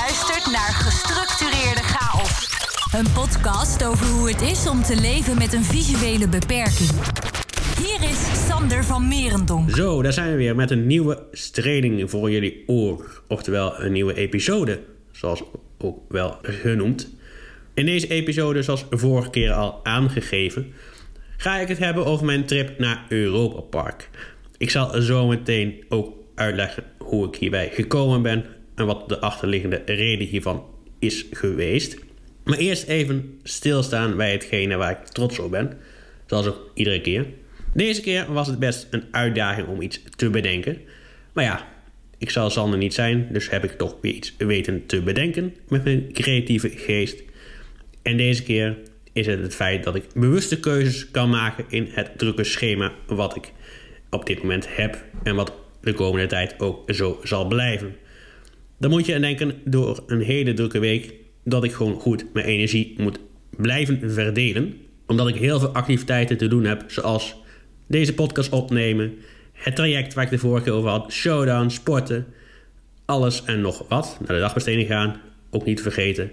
luistert naar Gestructureerde Chaos. Een podcast over hoe het is om te leven met een visuele beperking. Hier is Sander van Merendonk. Zo, daar zijn we weer met een nieuwe training voor jullie oor. Oftewel een nieuwe episode, zoals ook wel genoemd. In deze episode, zoals vorige keer al aangegeven, ga ik het hebben over mijn trip naar Europa Park. Ik zal zo meteen ook uitleggen hoe ik hierbij gekomen ben en wat de achterliggende reden hiervan is geweest. Maar eerst even stilstaan bij hetgene waar ik trots op ben, zoals ook iedere keer. Deze keer was het best een uitdaging om iets te bedenken. Maar ja, ik zal Sander niet zijn, dus heb ik toch weer iets weten te bedenken met mijn creatieve geest. En deze keer is het het feit dat ik bewuste keuzes kan maken in het drukke schema wat ik op dit moment heb en wat de komende tijd ook zo zal blijven. Dan moet je aan denken door een hele drukke week dat ik gewoon goed mijn energie moet blijven verdelen. Omdat ik heel veel activiteiten te doen heb, zoals deze podcast opnemen, het traject waar ik de vorige keer over had, showdown, sporten, alles en nog wat. Naar de dagbesteding gaan, ook niet vergeten.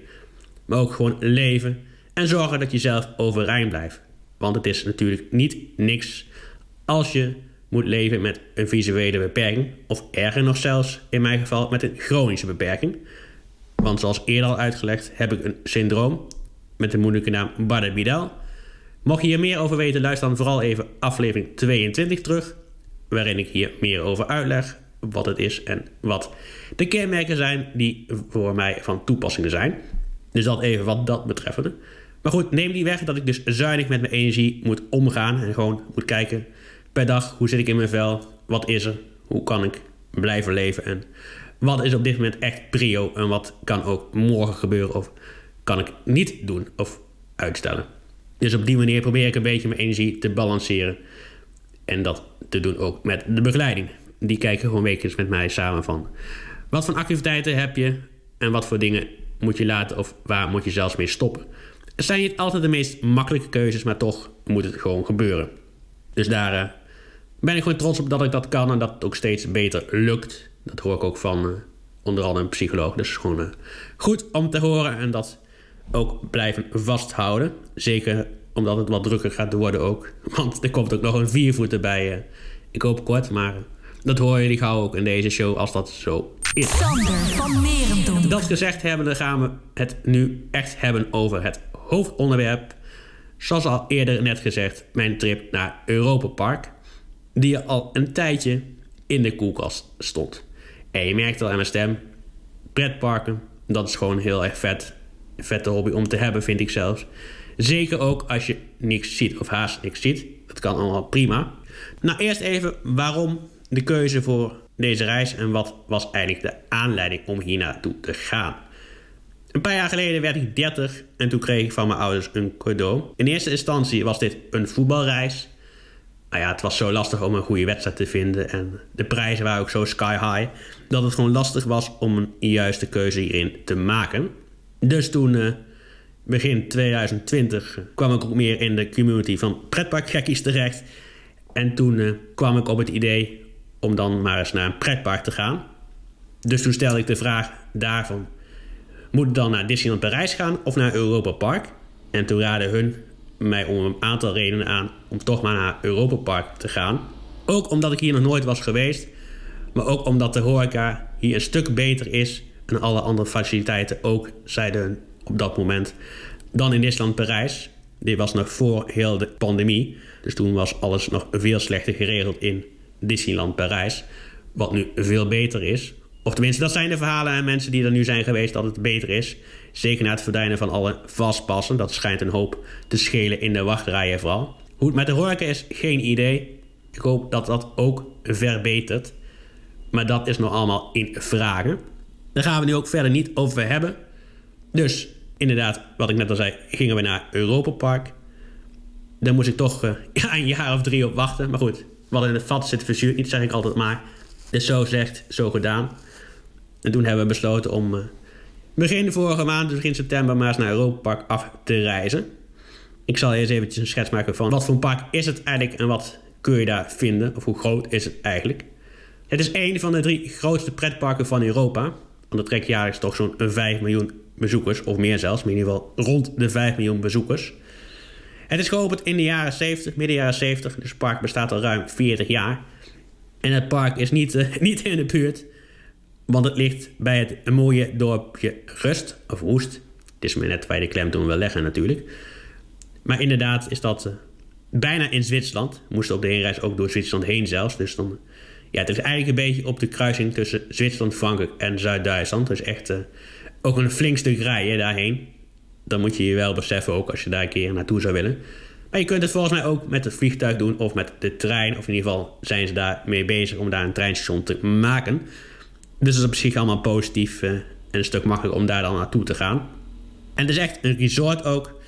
Maar ook gewoon leven en zorgen dat je zelf overeind blijft. Want het is natuurlijk niet niks als je moet leven met een visuele beperking, of erger nog zelfs, in mijn geval met een chronische beperking. Want zoals eerder al uitgelegd, heb ik een syndroom met de moeilijke naam Bardet-Bidal. Mocht je hier meer over weten, luister dan vooral even aflevering 22 terug, waarin ik hier meer over uitleg wat het is en wat de kenmerken zijn die voor mij van toepassing zijn. Dus dat even wat dat betreffende. Maar goed, neem die weg dat ik dus zuinig met mijn energie moet omgaan en gewoon moet kijken per dag hoe zit ik in mijn vel, wat is er, hoe kan ik blijven leven en wat is op dit moment echt prio en wat kan ook morgen gebeuren of kan ik niet doen of uitstellen. Dus op die manier probeer ik een beetje mijn energie te balanceren en dat te doen ook met de begeleiding. Die kijken gewoon wekelijks met mij samen van wat voor activiteiten heb je en wat voor dingen moet je laten of waar moet je zelfs mee stoppen. Het zijn niet altijd de meest makkelijke keuzes, maar toch moet het gewoon gebeuren. Dus daar uh, ben ik gewoon trots op dat ik dat kan en dat het ook steeds beter lukt. Dat hoor ik ook van uh, onder andere een psycholoog. Dus gewoon uh, goed om te horen en dat ook blijven vasthouden. Zeker omdat het wat drukker gaat worden ook. Want er komt ook nog een viervoeter bij. ik hoop kort, maar dat hoor jullie gauw ook in deze show als dat zo is. Sander van Merendonk. Dat gezegd hebben, dan gaan we het nu echt hebben over het hoofdonderwerp. Zoals al eerder net gezegd, mijn trip naar Europa Park. Die al een tijdje in de koelkast stond. En je merkt al aan mijn stem, pretparken, dat is gewoon heel erg vet. Een vette hobby om te hebben, vind ik zelfs. Zeker ook als je niks ziet of haast niks ziet. Dat kan allemaal prima. Nou, eerst even waarom de keuze voor deze reis en wat was eigenlijk de aanleiding om hier naartoe te gaan. Een paar jaar geleden werd ik 30 en toen kreeg ik van mijn ouders een cadeau. In eerste instantie was dit een voetbalreis. Nou ja, het was zo lastig om een goede wedstrijd te vinden en de prijzen waren ook zo sky high dat het gewoon lastig was om een juiste keuze hierin te maken. Dus toen, uh, begin 2020, kwam ik ook meer in de community van pretparkgekkies terecht. En toen uh, kwam ik op het idee om dan maar eens naar een pretpark te gaan. Dus toen stelde ik de vraag daarvan: moet ik dan naar Disneyland Parijs gaan of naar Europa Park? En toen raadden hun mij om een aantal redenen aan om toch maar naar Europa Park te gaan. Ook omdat ik hier nog nooit was geweest, maar ook omdat de horeca hier een stuk beter is en alle andere faciliteiten ook, zeiden op dat moment, dan in Disneyland Parijs. Dit was nog voor heel de pandemie, dus toen was alles nog veel slechter geregeld in Disneyland Parijs. Wat nu veel beter is. Of tenminste, dat zijn de verhalen en mensen die er nu zijn geweest dat het beter is. Zeker na het verdwijnen van alle vastpassen. Dat schijnt een hoop te schelen in de wachtrijen vooral. Hoe het met de horeca is, geen idee. Ik hoop dat dat ook verbetert. Maar dat is nog allemaal in vragen. Daar gaan we nu ook verder niet over hebben. Dus inderdaad, wat ik net al zei, gingen we naar Europa Park. Daar moest ik toch ja, een jaar of drie op wachten. Maar goed, wat in het vat zit verzuurt niet, zeg ik altijd maar. Dus zo zegt, zo gedaan. En toen hebben we besloten om uh, begin vorige maand, dus begin september, maar eens naar Europa Park af te reizen. Ik zal eerst eventjes een schets maken van wat voor een park is het eigenlijk en wat kun je daar vinden, of hoe groot is het eigenlijk. Het is een van de drie grootste pretparken van Europa. Want dat trekt jaarlijks toch zo'n 5 miljoen bezoekers, of meer zelfs, maar in ieder geval rond de 5 miljoen bezoekers. Het is geopend in de jaren 70, midden jaren 70, dus het park bestaat al ruim 40 jaar. En het park is niet, uh, niet in de buurt, want het ligt bij het mooie dorpje Rust, of Roest. Het is maar net waar je de klemtoon wil leggen natuurlijk. Maar inderdaad is dat uh, bijna in Zwitserland. We moesten op de heenreis ook door Zwitserland heen zelfs. Dus dan, ja, het is eigenlijk een beetje op de kruising tussen Zwitserland, Frankrijk en Zuid-Duitsland. Dus echt uh, ook een flink stuk rijden daarheen. Dan moet je je wel beseffen ook als je daar een keer naartoe zou willen. Maar je kunt het volgens mij ook met het vliegtuig doen of met de trein. Of in ieder geval zijn ze daar mee bezig om daar een treinstation te maken. Dus dat is op zich allemaal positief uh, en een stuk makkelijker om daar dan naartoe te gaan. En het is echt een resort ook.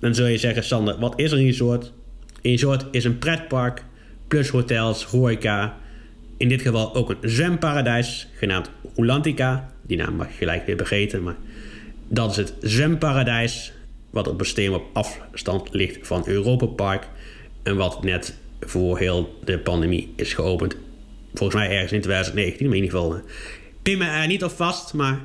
Dan zul je zeggen, Sander, wat is een resort? Een resort is een pretpark, plus hotels, horeca. In dit geval ook een zwemparadijs, genaamd Ulantica. Die naam mag je gelijk weer vergeten, maar dat is het zwemparadijs. Wat op een steen op afstand ligt van Europa Park. En wat net voor heel de pandemie is geopend. Volgens mij ergens in 2019, maar in ieder geval. Pin me er niet op vast, maar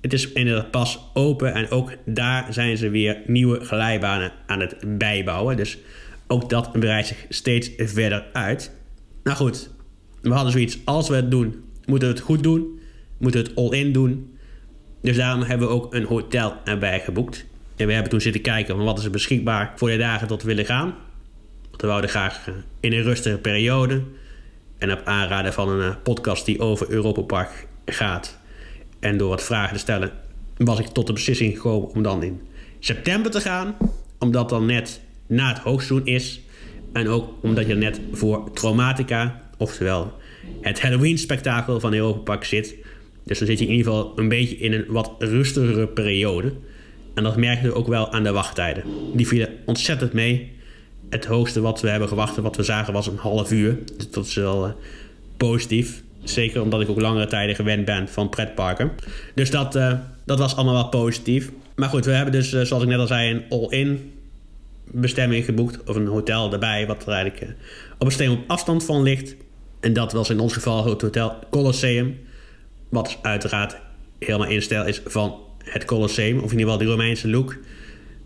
het is inderdaad pas open. En ook daar zijn ze weer nieuwe glijbanen aan het bijbouwen. Dus ook dat breidt zich steeds verder uit. Nou goed, we hadden zoiets. Als we het doen, moeten we het goed doen. Moeten we het all-in doen. Dus daarom hebben we ook een hotel erbij geboekt. En we hebben toen zitten kijken van wat is er beschikbaar voor de dagen tot we willen gaan. Want we wouden graag in een rustige periode. En op aanraden van een podcast die over Europa Park gaat. En door wat vragen te stellen was ik tot de beslissing gekomen om dan in september te gaan. Omdat dan net na het hoogseizoen is. En ook omdat je net voor Traumatica, oftewel het Halloween-spektakel van Europa Park zit. Dus dan zit je in ieder geval een beetje in een wat rustigere periode. En dat merkten we ook wel aan de wachttijden. Die vielen ontzettend mee. Het hoogste wat we hebben gewacht, wat we zagen, was een half uur. Dus dat is wel uh, positief. Zeker omdat ik ook langere tijden gewend ben van pretparken. Dus dat, uh, dat was allemaal wel positief. Maar goed, we hebben dus, uh, zoals ik net al zei, een all-in bestemming geboekt. Of een hotel erbij, wat er eigenlijk op een steen op afstand van ligt. En dat was in ons geval het Hotel Colosseum. Wat uiteraard helemaal in stijl is van het Colosseum. Of in ieder geval die Romeinse look.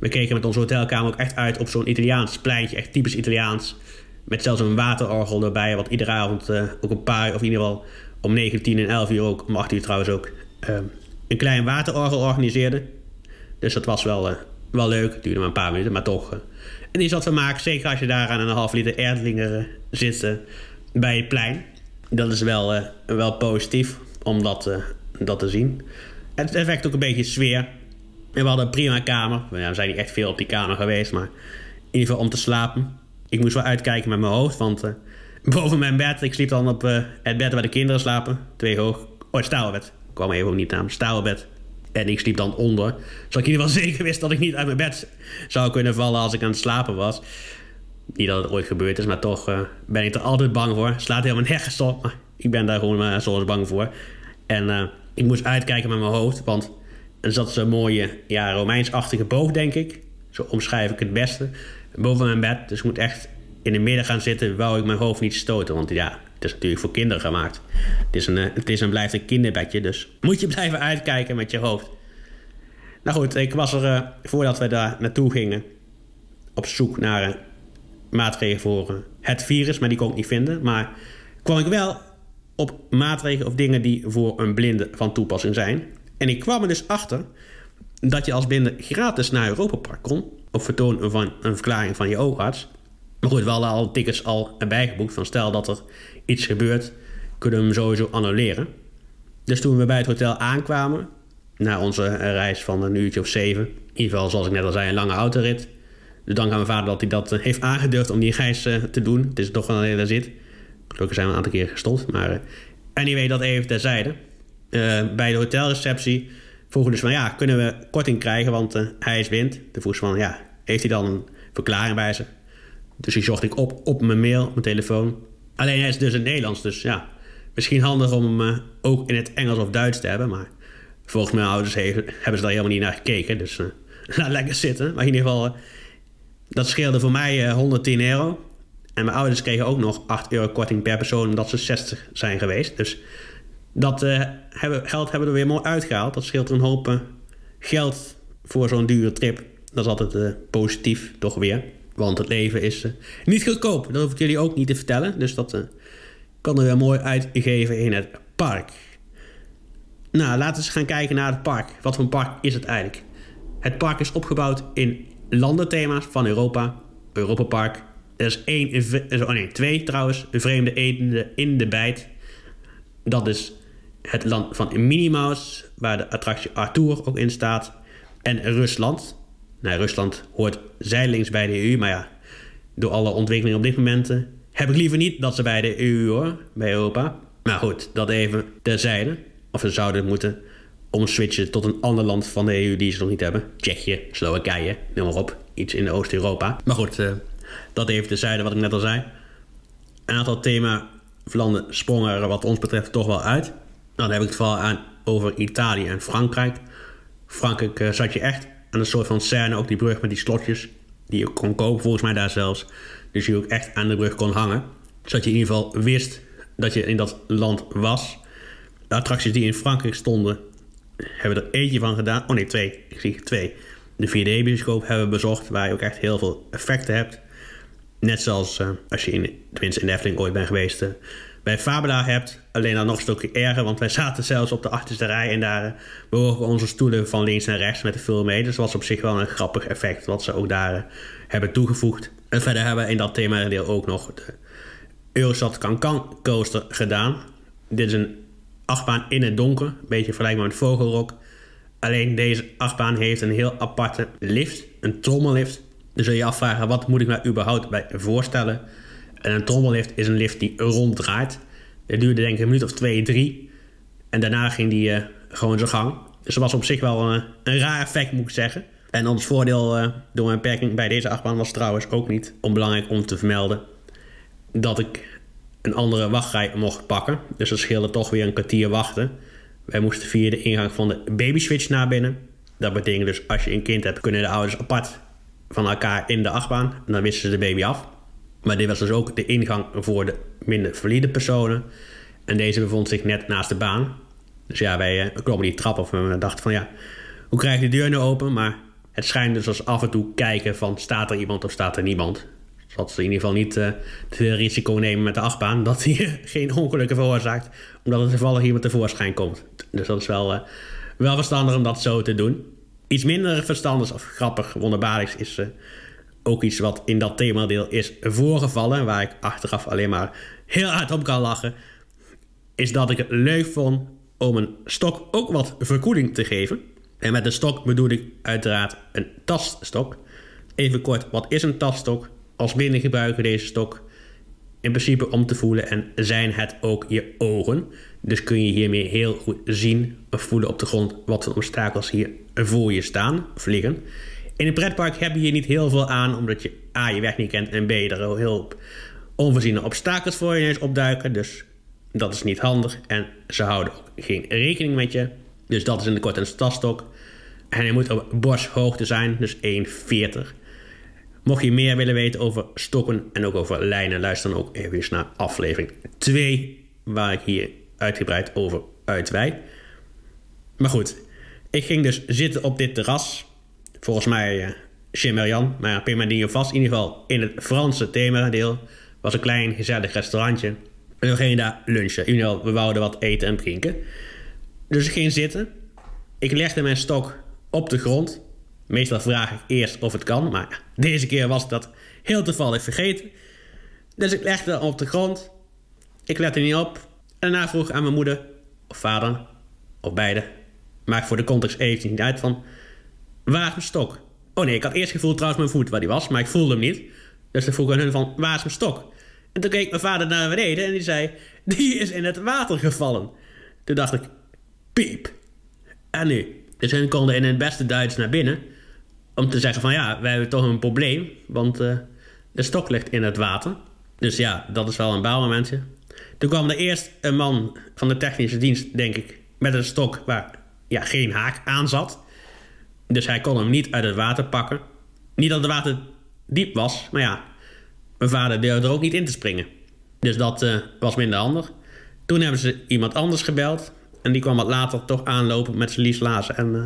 We keken met onze hotelkamer ook echt uit op zo'n Italiaans pleintje. Echt typisch Italiaans. Met zelfs een waterorgel erbij. Wat iedere avond uh, ook een paar, of in ieder geval om 9, 10 en 11 uur ook. Om 8 uur trouwens ook. Uh, een klein waterorgel organiseerde. Dus dat was wel, uh, wel leuk. Het duurde maar een paar minuten, maar toch. en is wat vermaak. Zeker als je daar aan een half liter Erdlinger zit bij het plein. Dat is wel, wel positief om dat, dat te zien. Het effect ook een beetje sfeer. We hadden een prima kamer. We zijn niet echt veel op die kamer geweest, maar in ieder geval om te slapen. Ik moest wel uitkijken met mijn hoofd, want uh, boven mijn bed, ik sliep dan op uh, het bed waar de kinderen slapen. Twee hoog. Oh, het. Ik kwam even ook niet aan. Staalbed. En ik sliep dan onder. Zodat ik in ieder geval zeker wist dat ik niet uit mijn bed zou kunnen vallen als ik aan het slapen was. Niet dat het ooit gebeurd is, maar toch uh, ben ik er altijd bang voor. Slaat helemaal nergens op, maar ik ben daar gewoon maar zoals bang voor. En ik moest uitkijken met mijn hoofd, want er zat zo'n mooie, ja, Romeinsachtige boog, denk ik. Zo omschrijf ik het beste. Boven mijn bed, dus ik moet echt in de midden gaan zitten, wou ik mijn hoofd niet stoten. Want ja, het is natuurlijk voor kinderen gemaakt. Het is, een, het is en blijft een kinderbedje, dus moet je blijven uitkijken met je hoofd. Nou goed, ik was er, uh, voordat we daar naartoe gingen, op zoek naar uh, maatregelen voor het virus, maar die kon ik niet vinden. Maar kwam ik wel op maatregelen of dingen die voor een blinde van toepassing zijn. En ik kwam er dus achter dat je als blinde gratis naar Europa Park kon. Op vertoon van een verklaring van je oogarts. Maar goed, we hadden al tickets al erbij geboekt. Van stel dat er iets gebeurt, kunnen we hem sowieso annuleren. Dus toen we bij het hotel aankwamen, na onze reis van een uurtje of zeven. In ieder geval, zoals ik net al zei, een lange autorit. Dus dank aan mijn vader dat hij dat heeft aangedurfd om die reis te doen. Het is toch wel een hele zit. Gelukkig zijn we een aantal keer gestopt. Maar uh, anyway, dat even terzijde. Uh, bij de hotelreceptie vroegen dus van... ja, kunnen we korting krijgen, want uh, hij is wind. Toen vroeg van, ja, heeft hij dan een verklaring bij zich? Dus die zocht ik op op mijn mail, op mijn telefoon. Alleen hij is dus in Nederlands, dus ja... misschien handig om hem ook in het Engels of Duits te hebben. Maar volgens mijn ouders hebben ze daar helemaal niet naar gekeken. Dus laat lekker zitten. Maar in ieder geval, dat scheelde voor mij 110 euro. En mijn ouders kregen ook nog 8 euro korting per persoon omdat ze 60 zijn geweest. Dus Dat uh, hebben, geld hebben we er weer mooi uitgehaald. Dat scheelt een hoop uh, geld voor zo'n dure trip. Dat is altijd uh, positief, toch weer. Want het leven is niet goedkoop. Dat hoef ik jullie ook niet te vertellen. Dus dat kan er weer mooi uitgeven in het park. Nou, laten we eens gaan kijken naar het park. Wat voor een park is het eigenlijk? Het park is opgebouwd in landenthema's van Europa. Europa Park. Er is één, oh nee, twee trouwens, vreemde etende in de bijt. Dat is het land van Minnie waar de attractie Arthur ook in staat. En Rusland. Nou, Rusland hoort zijdelings bij de EU, maar ja, door alle ontwikkelingen op dit moment heb ik liever niet dat ze bij de EU hoor, bij Europa. Maar goed, dat even terzijde. Of ze zouden moeten omswitchen tot een ander land van de EU die ze nog niet hebben. Tsjechië, Slowakije, noem maar op. Iets in Oost-Europa. Maar goed, uh, dat even terzijde wat ik net al zei. Een aantal thema landen sprongen er wat ons betreft toch wel uit. Dan heb ik het vooral aan over Italië en Frankrijk. Frankrijk uh, zat je echt aan een soort van scène, ook die brug met die slotjes. Die je kon kopen, volgens mij daar zelfs. Dus je ook echt aan de brug kon hangen. Zodat je in ieder geval wist dat je in dat land was. De attracties die in Frankrijk stonden, hebben er eentje van gedaan. Oh nee, twee. Ik zie twee. De 4D-bioscoop hebben we bezocht, waar je ook echt heel veel effecten hebt. Net zoals uh, als je in, tenminste in de Efteling ooit bent geweest, uh, bij Fabula hebt. Alleen dan nog een stukje erger, want wij zaten zelfs op de achterste rij en daar bewogen onze stoelen van links naar rechts met de film mee. Dus dat was op zich wel een grappig effect wat ze ook daar hebben toegevoegd. En verder hebben we in dat thema deel ook nog de Eurosat Cancan coaster gedaan. Dit is een achtbaan in het donker, een beetje vergelijkbaar met Vogelrok. Alleen deze achtbaan heeft een heel aparte lift, een trommellift. Dan zul je je afvragen, wat moet ik nou überhaupt bij voorstellen? En een trommellift is een lift die ronddraait. Het duurde denk ik een minuut of twee, drie. En daarna ging die uh, gewoon zijn gang. Dus dat was op zich wel een, een raar effect, moet ik zeggen. En ons voordeel uh, door mijn beperking bij deze achtbaan was trouwens ook niet onbelangrijk om te vermelden dat ik een andere wachtrij mocht pakken. Dus dat scheelde toch weer een kwartier wachten. Wij moesten via de ingang van de babyswitch naar binnen. Dat betekent dus als je een kind hebt, kunnen de ouders apart van elkaar in de achtbaan. En dan wisten ze de baby af. Maar dit was dus ook de ingang voor de minder valide personen. En deze bevond zich net naast de baan. Dus ja, wij uh, klommen die trap op en we dachten van ja, hoe krijg je de deur nu open? Maar het schijnt dus als af en toe kijken van staat er iemand of staat er niemand. Zodat ze in ieder geval niet uh, te veel risico nemen met de achtbaan. Dat hij geen ongelukken veroorzaakt. Omdat er toevallig iemand tevoorschijn komt. Dus dat is wel, uh, wel verstandig om dat zo te doen. Iets minder verstandig of grappig, wonderbaarlijks is ook iets wat in dat themadeel is voorgevallen. Waar ik achteraf alleen maar heel hard op kan lachen. Is dat ik het leuk vond om een stok ook wat verkoeling te geven. En met een stok bedoel ik uiteraard een taststok. Even kort, wat is een taststok? Als minder gebruiken deze stok in principe om te voelen en zijn het ook je ogen. Dus kun je hiermee heel goed zien of voelen op de grond wat voor obstakels hier voor je staan of liggen. In een pretpark heb je hier niet heel veel aan, omdat je A, je weg niet kent en B, er heel onvoorziene obstakels voor je ineens opduiken. Dus dat is niet handig en ze houden ook geen rekening met je. Dus dat is in de kort een stadstok. En hij moet op borsthoogte zijn, dus 1,40. Mocht je meer willen weten over stokken en ook over lijnen, luister dan ook even naar aflevering 2, waar ik hier uitgebreid over uitweid. Maar goed, ik ging dus zitten op dit terras. Volgens mij uh, Chimerian, maar ja, pin me niet vast. In ieder geval in het Franse themadeel was een klein gezellig restaurantje. En we gingen daar lunchen. In ieder geval, we wouden wat eten en drinken. Dus ik ging zitten. Ik legde mijn stok op de grond. Meestal vraag ik eerst of het kan, maar deze keer was dat heel toevallig vergeten. Dus ik legde hem op de grond. Ik lette niet op. En daarna vroeg aan mijn moeder of vader, of beide, maakt voor de context even niet uit van... Waar is mijn stok? Oh nee, ik had eerst gevoeld trouwens mijn voet waar die was, maar ik voelde hem niet. Dus ik vroeg aan hun van, waar is mijn stok? En toen keek mijn vader naar beneden en die zei, die is in het water gevallen. Toen dacht ik, piep. En nu? Dus hun konden in het beste Duits naar binnen om te zeggen van ja, wij hebben toch een probleem, want uh, de stok ligt in het water. Dus ja, dat is wel een baalmomentje. Toen kwam er eerst een man van de technische dienst, denk ik, met een stok waar ja, geen haak aan zat. Dus hij kon hem niet uit het water pakken. Niet dat het water diep was, maar ja, mijn vader durfde er ook niet in te springen. Dus dat uh, was minder handig. Toen hebben ze iemand anders gebeld. En die kwam wat later toch aanlopen met zijn lieslazen. En uh,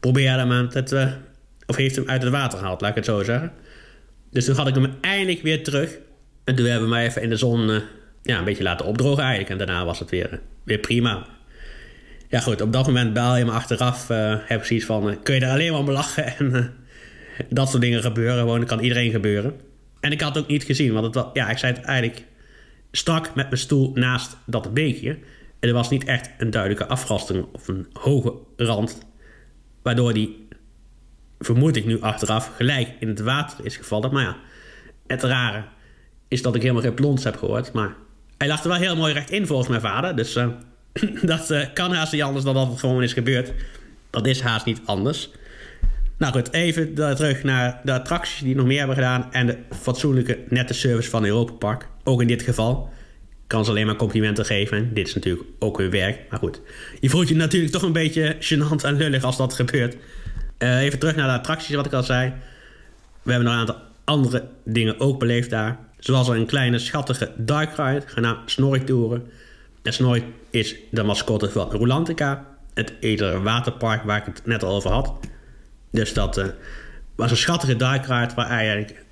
probeerde hem aan het... Uh, of heeft uit het water gehaald, laat ik het zo zeggen. Dus toen had ik hem eindelijk weer terug. En toen hebben we mij even in de zon ja, een beetje laten opdrogen eigenlijk. En daarna was het weer, weer prima. Ja goed, op dat moment bel je me achteraf. heb ik zoiets van, kun je er alleen maar om lachen? En dat soort dingen gebeuren. Gewoon, dat kan iedereen gebeuren. En ik had het ook niet gezien, want het was, ja, ik zei eigenlijk strak met mijn stoel naast dat beekje. En er was niet echt een duidelijke afrasting of een hoge rand, waardoor die, vermoed ik nu achteraf, gelijk in het water is gevallen. Maar ja, het rare is dat ik helemaal geen plons heb gehoord. Maar hij lag er wel heel mooi recht in volgens mijn vader. Dus dat uh, kan haast niet anders dan dat het gewoon is gebeurd. Dat is haast niet anders. Nou goed, even terug naar de attracties die nog meer hebben gedaan... en de fatsoenlijke nette service van Europa Park. Ook in dit geval kan ze alleen maar complimenten geven. Dit is natuurlijk ook hun werk, maar goed. Je voelt je natuurlijk toch een beetje gênant en lullig als dat gebeurt. Uh, even terug naar de attracties, wat ik al zei. We hebben nog een aantal andere dingen ook beleefd daar. Zoals een kleine schattige dark ride, genaamd Snorrik Touren. En Snorrik is de mascotte van Rolantica, het edele waterpark waar ik het net al over had. Dus dat uh, was een schattige ride waar eigenlijk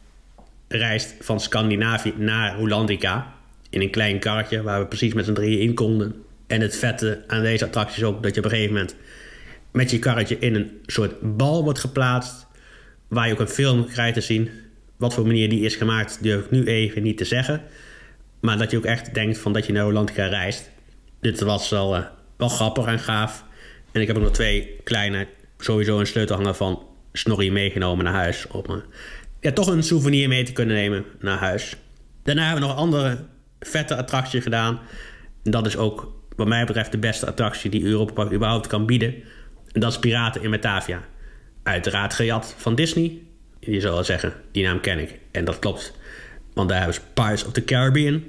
reist van Scandinavië naar Rolandica. In een klein karretje waar we precies met z'n drieën in konden. En het vette aan deze attractie is ook dat je op een gegeven moment met je karretje in een soort bal wordt geplaatst. Waar je ook een film krijgt te zien. Wat voor manier die is gemaakt, durf ik nu even niet te zeggen. Maar dat je ook echt denkt van dat je naar Rolandica reist. Dit was wel, uh, wel grappig en gaaf. En ik heb ook nog twee kleine, sowieso een sleutelhanger van Snorri meegenomen naar huis. Om ja, toch een souvenir mee te kunnen nemen naar huis. Daarna hebben we nog een andere vette attractie gedaan. En dat is ook, wat mij betreft, de beste attractie die Europa Park überhaupt kan bieden. En dat is Piraten in Batavia. Uiteraard gejat van Disney. Je zou wel zeggen, die naam ken ik. En dat klopt. Want daar hebben ze Pirates of the Caribbean.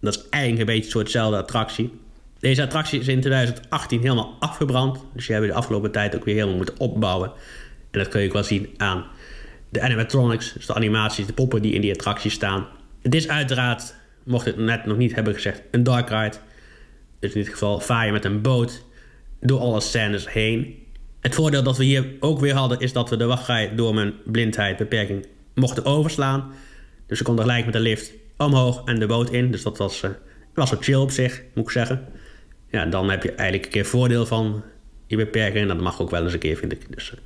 Dat is eigenlijk een beetje een soortzelfde attractie. Deze attractie is in 2018 helemaal afgebrand. Dus je hebt de afgelopen tijd ook weer helemaal moeten opbouwen. En dat kun je ook wel zien aan de animatronics, dus de animaties, de poppen die in die attractie staan. Het is uiteraard, mocht het net nog niet hebben gezegd, een dark ride. Dus in dit geval vaar je met een boot door alle scènes heen. Het voordeel dat we hier ook weer hadden is dat we de wachtrij door mijn blindheid, beperking, mochten overslaan. Dus we konden gelijk met de lift omhoog en de boot in. Dus dat was, uh, was chill op zich, moet ik zeggen. Ja, dan heb je eigenlijk een keer voordeel van je beperking. En dat mag ook wel eens een keer, vind ik. Dus uh,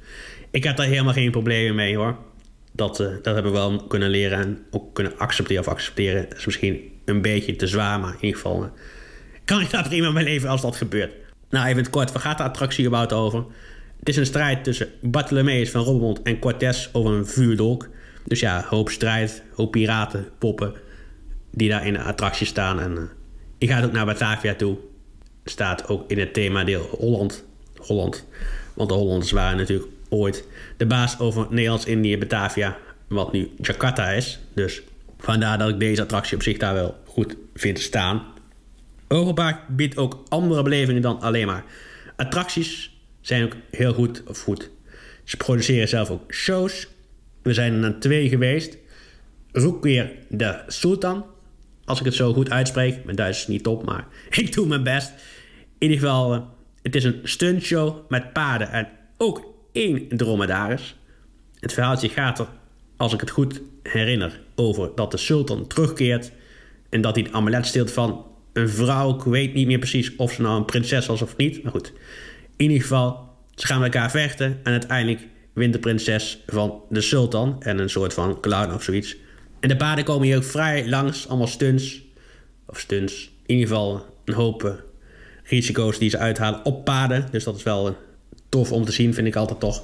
ik heb daar helemaal geen problemen mee hoor dat, uh, dat hebben we wel kunnen leren en ook kunnen accepteren. Of accepteren is misschien een beetje te zwaar, maar in ieder geval uh, kan ik daar prima mee leven als dat gebeurt. Nou, even het kort, waar gaat de attractie over? Het is een strijd tussen Bartholomeus van Robbemond en Cortés over een vuurdolk. Dus ja, hoop strijd, hoop piraten, poppen die daar in de attractie staan. En uh, je gaat ook naar Batavia toe. Staat ook in het themadeel Holland. Holland. Want de Hollanders waren natuurlijk ooit de baas over Nederlands-Indië Batavia, wat nu Jakarta is. Dus vandaar dat ik deze attractie op zich daar wel goed vind staan. Europark biedt ook andere belevingen dan alleen maar attracties. Zijn ook heel goed, of goed. Ze produceren zelf ook shows. We zijn er naar twee geweest. Roekweer de Sultan. Als ik het zo goed uitspreek. Mijn Duits is niet top, maar ik doe mijn best. In ieder geval, eh, het is een stuntshow met paarden en ook één dromedaris. Het verhaaltje gaat er, als ik het goed herinner, over dat de sultan terugkeert en dat hij het amulet steelt van een vrouw. Ik weet niet meer precies of ze nou een prinses was of niet. Maar goed, in ieder geval, ze gaan met elkaar vechten en uiteindelijk wint de prinses van de sultan en een soort van clown of zoiets. En de paarden komen hier ook vrij langs, allemaal stunts. Of stunts, in ieder geval een hoop eh, risico's die ze uithalen op paarden. Dus dat is wel tof om te zien, vind ik altijd toch.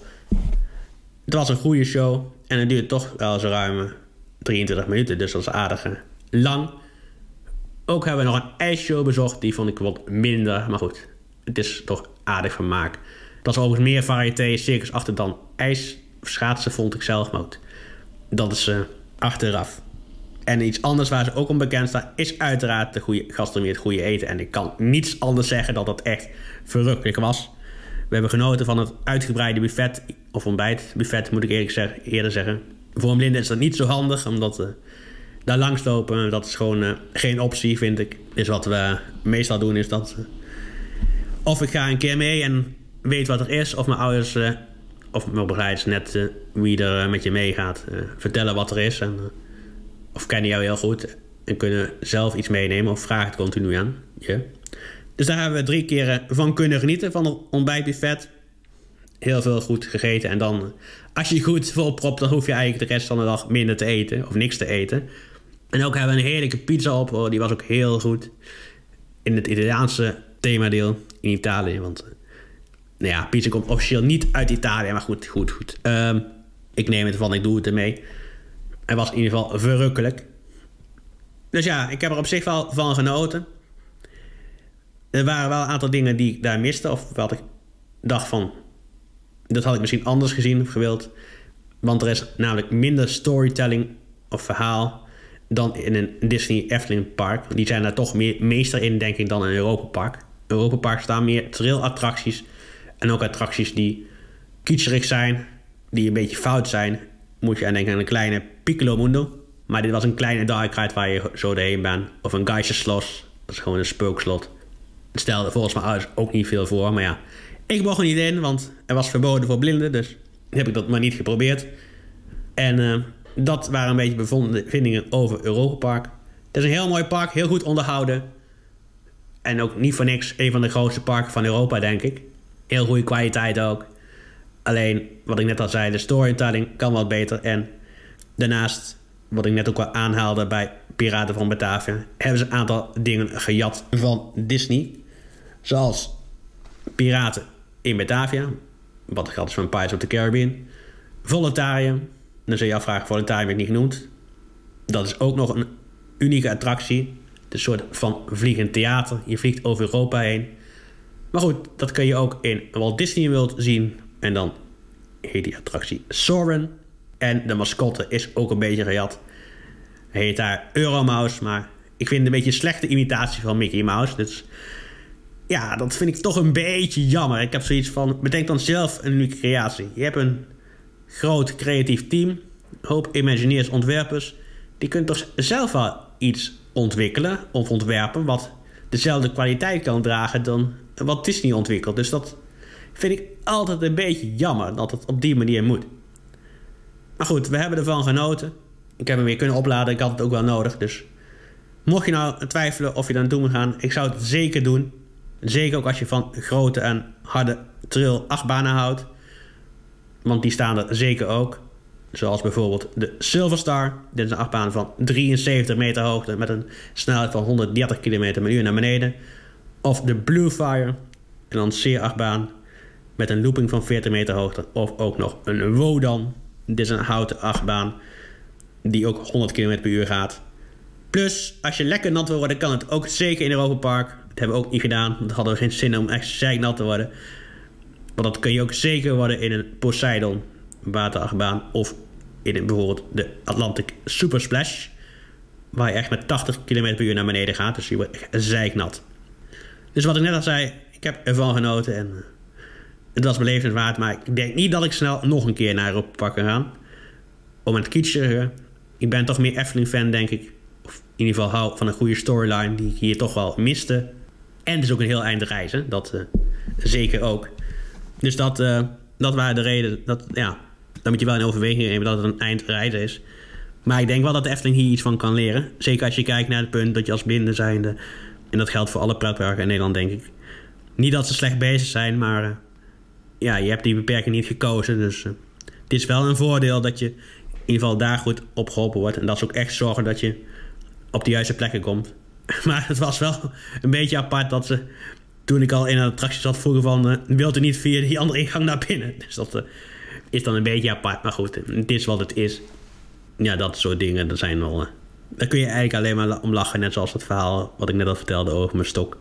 Het was een goede show en het duurde toch wel zo ruim 23 minuten, dus dat is aardig lang. Ook hebben we nog een ijsshow bezocht, die vond ik wat minder, maar goed, het is toch aardig van maak. Dat is overigens meer variété, circus achter dan ijs. Schaatsen vond ik zelf, maar goed, dat is uh, achteraf. En iets anders waar ze ook om bekend staan, is uiteraard de goede gastronomie, het goede eten. En ik kan niets anders zeggen dat dat echt verrukkelijk was. We hebben genoten van het uitgebreide buffet, of ontbijtbuffet moet ik eerlijk zeggen, eerder zeggen. Voor een blinde is dat niet zo handig, omdat uh, daar langslopen, dat is gewoon uh, geen optie, vind ik. Dus wat we meestal doen is dat... Uh, of ik ga een keer mee en weet wat er is, of mijn ouders of mijn begeleiders net wie er met je meegaat, vertellen wat er is. En, of kennen jou heel goed en kunnen zelf iets meenemen of vragen het continu aan je. Dus daar hebben we drie keer van kunnen genieten, van het ontbijtbuffet. Heel veel goed gegeten en dan, als je goed volpropt, dan hoef je eigenlijk de rest van de dag minder te eten of niks te eten. En ook hebben we een heerlijke pizza op. Die was ook heel goed. In het Italiaanse themadeel in Italië. Want nou ja, pizza komt officieel niet uit Italië. Maar goed, goed, goed. Um, ik neem het van, ik doe het ermee. Hij was in ieder geval verrukkelijk. Dus ja, ik heb er op zich wel van genoten. Er waren wel een aantal dingen die ik daar miste. Of wat ik dacht van... Dat had ik misschien anders gezien of gewild. Want er is namelijk minder storytelling of verhaal dan in een Disney Efteling park. Die zijn daar toch meer meester in, denk ik, dan een Europa Park. Europa Park staan meer trail-attracties. En ook attracties die kitscherig zijn, die een beetje fout zijn. Moet je aan denken aan een kleine Piccolo Mundo. Maar dit was een kleine dark ride waar je zo doorheen bent. Of een Geisjeslos. Dat is gewoon een spookslot. Het stelde volgens mij ook niet veel voor. Maar ja, ik mocht er niet in, want er was verboden voor blinden. Dus heb ik dat maar niet geprobeerd. En uh, dat waren een beetje bevindingen over Europa Park. Het is een heel mooi park, heel goed onderhouden. En ook niet voor niks een van de grootste parken van Europa, denk ik. Heel goede kwaliteit ook. Alleen, wat ik net al zei, de storytelling kan wat beter. En daarnaast, wat ik net ook al aanhaalde bij Piraten van Batavia... hebben ze een aantal dingen gejat van Disney. Zoals Piraten in Batavia. Wat geldt is van Pirates of the Caribbean. Voluntarium, dan zul je afvragen, Voluntarium werd niet genoemd. Dat is ook nog een unieke attractie. een soort van vliegend theater. Je vliegt over Europa heen. Maar goed, dat kun je ook in Walt Disney World zien. En dan heet die attractie Soren. En de mascotte is ook een beetje gejat. Heet daar Euromouse, maar ik vind een beetje een slechte imitatie van Mickey Mouse. Dus ja, dat vind ik toch een beetje jammer. Ik heb zoiets van, bedenk dan zelf een unieke creatie. Je hebt een groot creatief team, hoop Imagineers, ontwerpers, die kunnen toch zelf wel iets ontwikkelen of ontwerpen wat dezelfde kwaliteit kan dragen dan wat Disney ontwikkelt. Dus dat vind ik altijd een beetje jammer dat het op die manier moet. Maar goed, we hebben ervan genoten. Ik heb hem weer kunnen opladen, ik had het ook wel nodig. Dus mocht je nou twijfelen of je dan toe moet gaan, ik zou het zeker doen. Zeker ook als je van grote en harde trail achtbanen houdt. Want die staan er zeker ook. Zoals bijvoorbeeld de Silver Star. Dit is een achtbaan van 73 meter hoogte met een snelheid van 130 km per uur naar beneden. Of de Blue Fire, een lanceerachtbaan met een looping van 40 meter hoogte. Of ook nog een Wodan. Dit is een houten achtbaan die ook 100 km per uur gaat. Plus, als je lekker nat wil worden, kan het ook zeker in Europa Park. Dat hebben we ook niet gedaan, want hadden we geen zin om echt zeiknat te worden. Want dat kun je ook zeker worden in een Poseidon waterachtbaan of in een, bijvoorbeeld de Atlantic Super Splash. Waar je echt met 80 km per uur naar beneden gaat. Dus je wordt echt zeiknat. Dus wat ik net al zei, ik heb ervan genoten. En eh, het was belevenswaard. Maar ik denk niet dat ik snel nog een keer naar Europa Park kan gaan. Om het kiezen. Ik ben toch meer Efteling fan, denk ik. Of in ieder geval hou van een goede storyline die ik hier toch wel miste. En het is ook een heel eind reizen. Dat uh, zeker ook. Dus dat, uh, dat waren de reden. Dat, ja, dan moet je wel in overweging nemen dat het een eindrijder is. Maar ik denk wel dat de Efteling hier iets van kan leren. Zeker als je kijkt naar het punt dat je als blinde zijnde... en dat geldt voor alle pretparken in Nederland, denk ik. Niet dat ze slecht bezig zijn, maar... Ja, je hebt die beperking niet gekozen. Dus uh, het is wel een voordeel dat je in ieder geval daar goed op geholpen wordt. En dat is ook echt zorgen dat je op de juiste plekken komt. Maar het was wel een beetje apart dat ze toen ik al in een attractie zat, vroegen van... Uh, wilt u niet via die andere ingang naar binnen? Dus dat uh, is dan een beetje apart. Maar goed, het is wat het is. Ja, dat soort dingen, dat zijn wel... Daar kun je eigenlijk alleen maar om lachen. Net zoals het verhaal wat ik net al vertelde over mijn stok.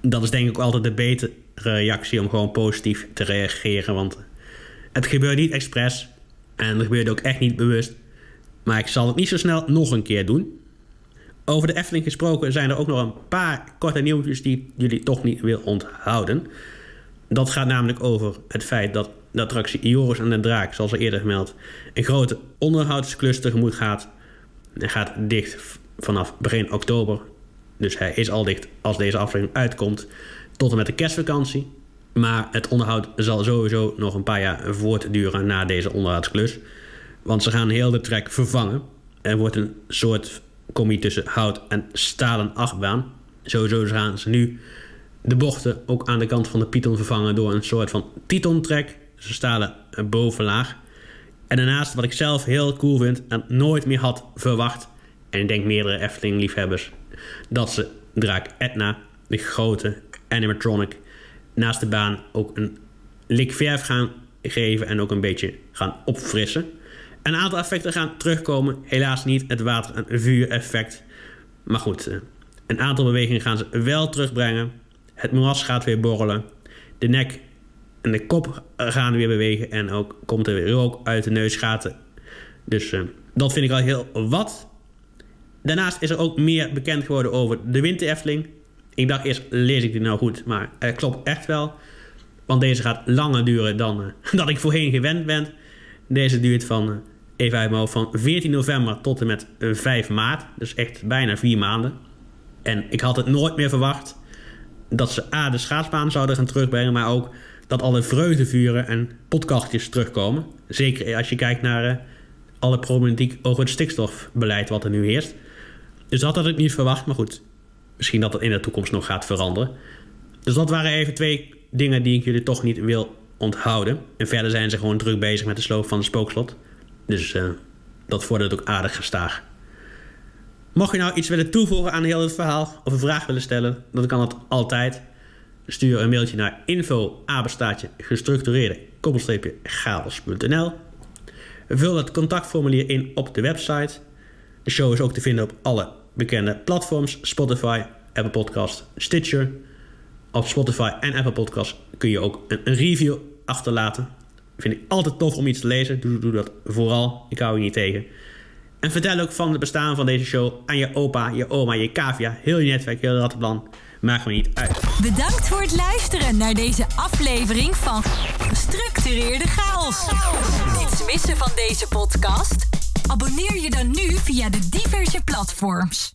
Dat is denk ik altijd de betere reactie om gewoon positief te reageren. Want het gebeurt niet expres. En het gebeurt ook echt niet bewust. Maar ik zal het niet zo snel nog een keer doen. Over de Efteling gesproken zijn er ook nog een paar korte nieuwtjes die jullie toch niet wil onthouden. Dat gaat namelijk over het feit dat de attractie Ioris en de Draak, zoals al eerder gemeld, een grote onderhoudsklus tegemoet gaat. Hij gaat dicht vanaf begin oktober. Dus hij is al dicht als deze aflevering uitkomt. Tot en met de kerstvakantie. Maar het onderhoud zal sowieso nog een paar jaar voortduren na deze onderhoudsklus. Want ze gaan heel de trek vervangen. Er wordt een soort combi tussen hout en stalen achtbaan. Sowieso gaan ze nu de bochten ook aan de kant van de Python vervangen door een soort van Titon-trek. Dus een stalen bovenlaag. En daarnaast, wat ik zelf heel cool vind en nooit meer had verwacht, en ik denk meerdere Efteling-liefhebbers, dat ze draak Etna, de grote animatronic, naast de baan ook een lik verf gaan geven en ook een beetje gaan opfrissen. Een aantal effecten gaan terugkomen, helaas niet het water- en vuur-effect. Maar goed, eh, een aantal bewegingen gaan ze wel terugbrengen. Het moeras gaat weer borrelen. De nek en de kop gaan weer bewegen. En ook komt er weer rook uit de neusgaten. Dus uh, dat vind ik al heel wat. Daarnaast is er ook meer bekend geworden over de winter Efteling. Ik dacht eerst, lees ik dit nou goed? Maar het klopt echt wel. Want deze gaat langer duren dan, uh, dan ik voorheen gewend ben. Deze duurt van, uh, even uit mijn hoofd, van 14 november tot en met 5 maart. Dus echt bijna vier maanden. En ik had het nooit meer verwacht dat ze A, de schaatsbaan zouden gaan terugbrengen, maar ook dat alle vreugdevuren en potkachtjes terugkomen. Zeker als je kijkt naar uh, alle problematiek over het stikstofbeleid wat er nu heerst. Dus dat had ik niet verwacht, maar goed. Misschien dat het in de toekomst nog gaat veranderen. Dus dat waren even twee dingen die ik jullie toch niet wil onthouden. En verder zijn ze gewoon druk bezig met de sloop van het spookslot. Dus uh, dat vordert ook aardig gestaag. Mocht je nou iets willen toevoegen aan heel het verhaal of een vraag willen stellen, dan kan het altijd. Stuur een mailtje naar info gestructureerde chaos.nl. Vul het contactformulier in op de website. De show is ook te vinden op alle bekende platforms: Spotify, Apple Podcast, Stitcher. Op Spotify en Apple Podcast kun je ook een, review achterlaten. Vind ik altijd tof om iets te lezen. Doe, dat vooral. Ik hou je niet tegen. En vertel ook van het bestaan van deze show aan je opa, je oma, je cavia, heel je netwerk, heel rattenplan. Maakt me niet uit. Bedankt voor het luisteren naar deze aflevering van Gestructureerde Chaos. Niets missen van deze podcast? Abonneer je dan nu via de diverse platforms.